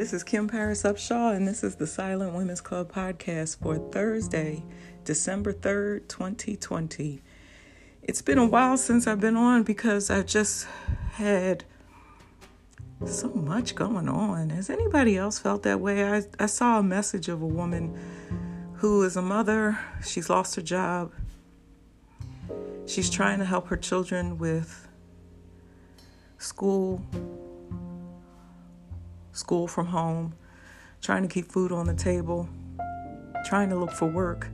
this is Kim Paris Upshaw, and this is the Silent Women's Club podcast for Thursday, December 3rd, 2020. It's been a while since I've been on because I've just had so much going on. Has anybody else felt that way? I, I saw a message of a woman who is a mother, she's lost her job, she's trying to help her children with school school from home, trying to keep food on the table, trying to look for work.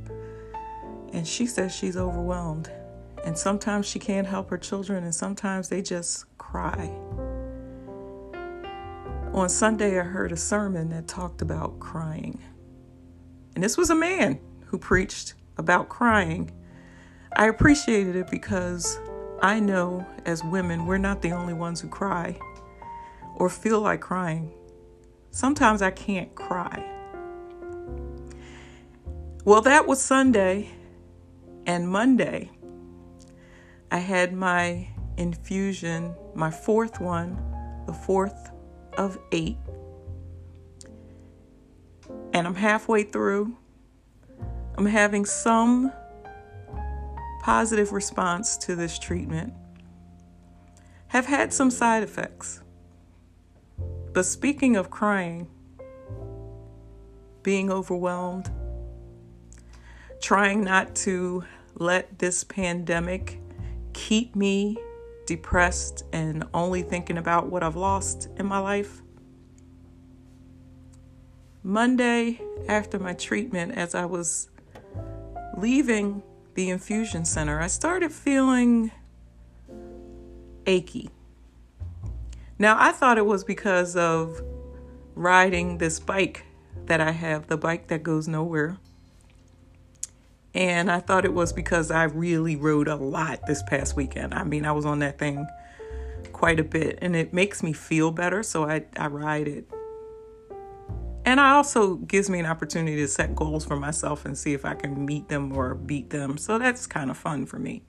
And she says she's overwhelmed. And sometimes she can't help her children, and sometimes they just cry. On Sunday, I heard a sermon that talked about crying. And this was a man who preached about crying. I appreciated it because I know as women, we're not the only ones who cry or feel like crying. Sometimes I can't cry. Well, that was Sunday. And Monday, I had my infusion, my fourth one, the fourth of eight. And I'm halfway through. I'm having some positive response to this treatment. Have had some side effects. But speaking of crying, being overwhelmed, trying not to let this pandemic keep me depressed and only thinking about what I've lost in my life. Monday, after my treatment, as I was leaving the infusion center, I started feeling achy. Now, I thought it was because of riding this bike that I have, the bike that goes nowhere. And I thought it was because I really rode a lot this past weekend. I mean, I was on that thing quite a bit and it makes me feel better, so I, I ride it. And it also gives me an opportunity to set goals for myself and see if I can meet them or beat them. So that's kind of fun for me.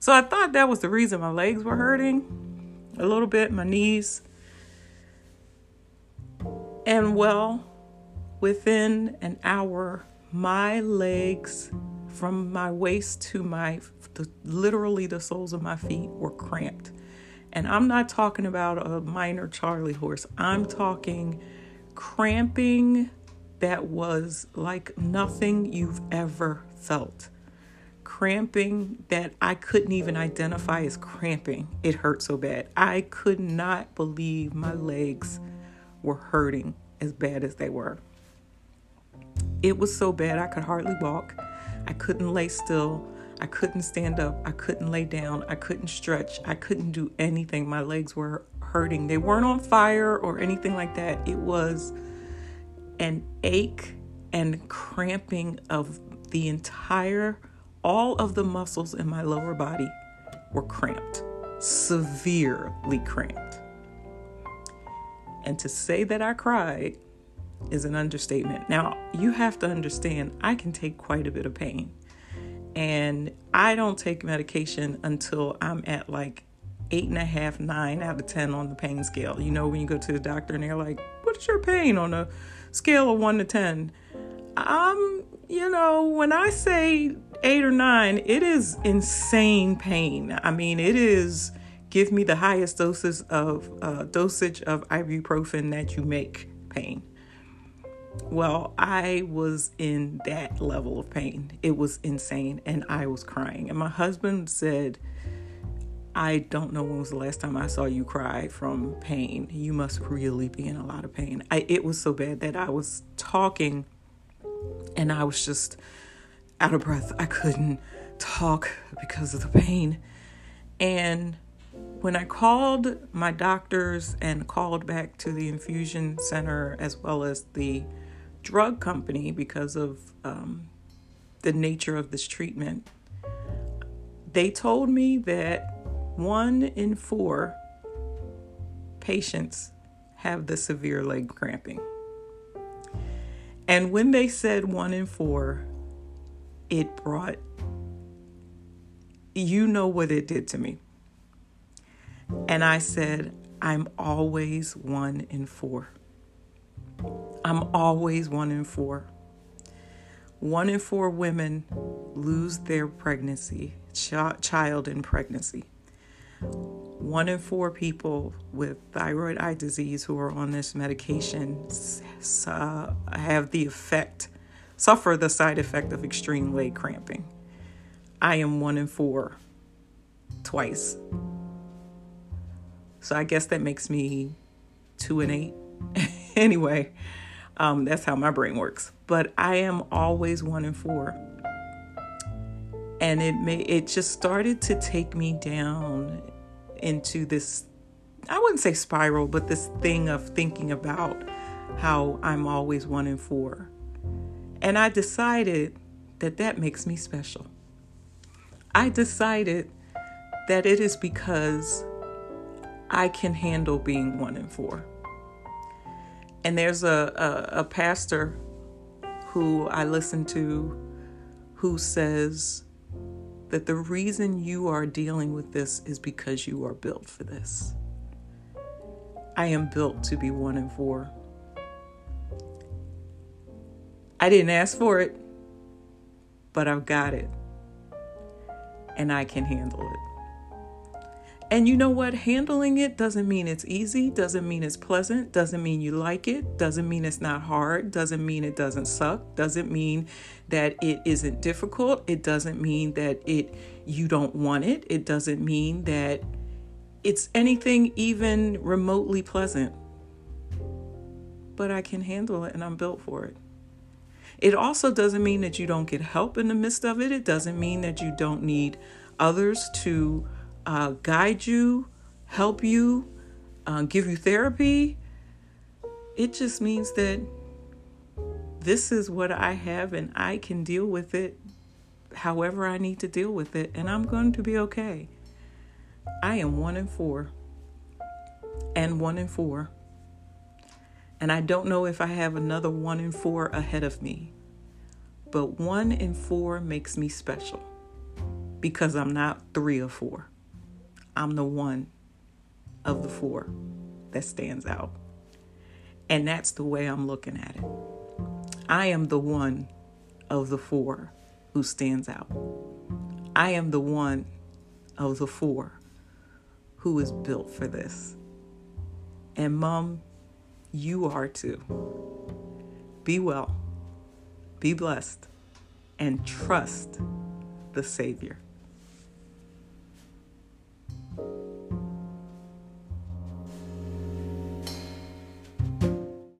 So I thought that was the reason my legs were hurting a little bit, my knees. And well, within an hour, my legs from my waist to my the, literally the soles of my feet were cramped. And I'm not talking about a minor Charlie horse. I'm talking cramping that was like nothing you've ever felt cramping that I couldn't even identify as cramping. It hurt so bad. I could not believe my legs were hurting as bad as they were. It was so bad I could hardly walk. I couldn't lay still. I couldn't stand up. I couldn't lay down. I couldn't stretch. I couldn't do anything. My legs were hurting. They weren't on fire or anything like that. It was an ache and cramping of the entire all of the muscles in my lower body were cramped, severely cramped. And to say that I cried is an understatement. Now, you have to understand, I can take quite a bit of pain. And I don't take medication until I'm at like eight and a half, nine out of 10 on the pain scale. You know, when you go to the doctor and they're like, What's your pain on a scale of one to 10? I'm, you know, when I say eight or nine, it is insane pain. I mean, it is give me the highest doses of uh, dosage of ibuprofen that you make pain. Well, I was in that level of pain. It was insane, and I was crying. And my husband said, I don't know when was the last time I saw you cry from pain. You must really be in a lot of pain. I, it was so bad that I was talking and I was just out of breath. I couldn't talk because of the pain. And when I called my doctors and called back to the infusion center as well as the drug company because of um, the nature of this treatment, they told me that one in four patients have the severe leg cramping. And when they said one in four, it brought, you know what it did to me. And I said, I'm always one in four. I'm always one in four. One in four women lose their pregnancy, ch- child in pregnancy. One in four people with thyroid eye disease who are on this medication uh, have the effect, suffer the side effect of extreme leg cramping. I am one in four twice. So I guess that makes me two and eight. anyway, um, that's how my brain works. But I am always one in four. And it may it just started to take me down into this I wouldn't say spiral, but this thing of thinking about how I'm always one in four. And I decided that that makes me special. I decided that it is because I can handle being one in four. And there's a, a, a pastor who I listen to who says that the reason you are dealing with this is because you are built for this. I am built to be one in four. I didn't ask for it, but I've got it. And I can handle it. And you know what? Handling it doesn't mean it's easy, doesn't mean it's pleasant, doesn't mean you like it, doesn't mean it's not hard, doesn't mean it doesn't suck, doesn't mean that it isn't difficult, it doesn't mean that it you don't want it, it doesn't mean that it's anything even remotely pleasant. But I can handle it and I'm built for it. It also doesn't mean that you don't get help in the midst of it. It doesn't mean that you don't need others to uh, guide you, help you, uh, give you therapy. It just means that this is what I have and I can deal with it however I need to deal with it, and I'm going to be okay. I am one in four, and one in four. And I don't know if I have another one in four ahead of me, but one in four makes me special because I'm not three or four. I'm the one of the four that stands out. And that's the way I'm looking at it. I am the one of the four who stands out. I am the one of the four who is built for this. And, Mom, you are too. Be well, be blessed, and trust the Savior.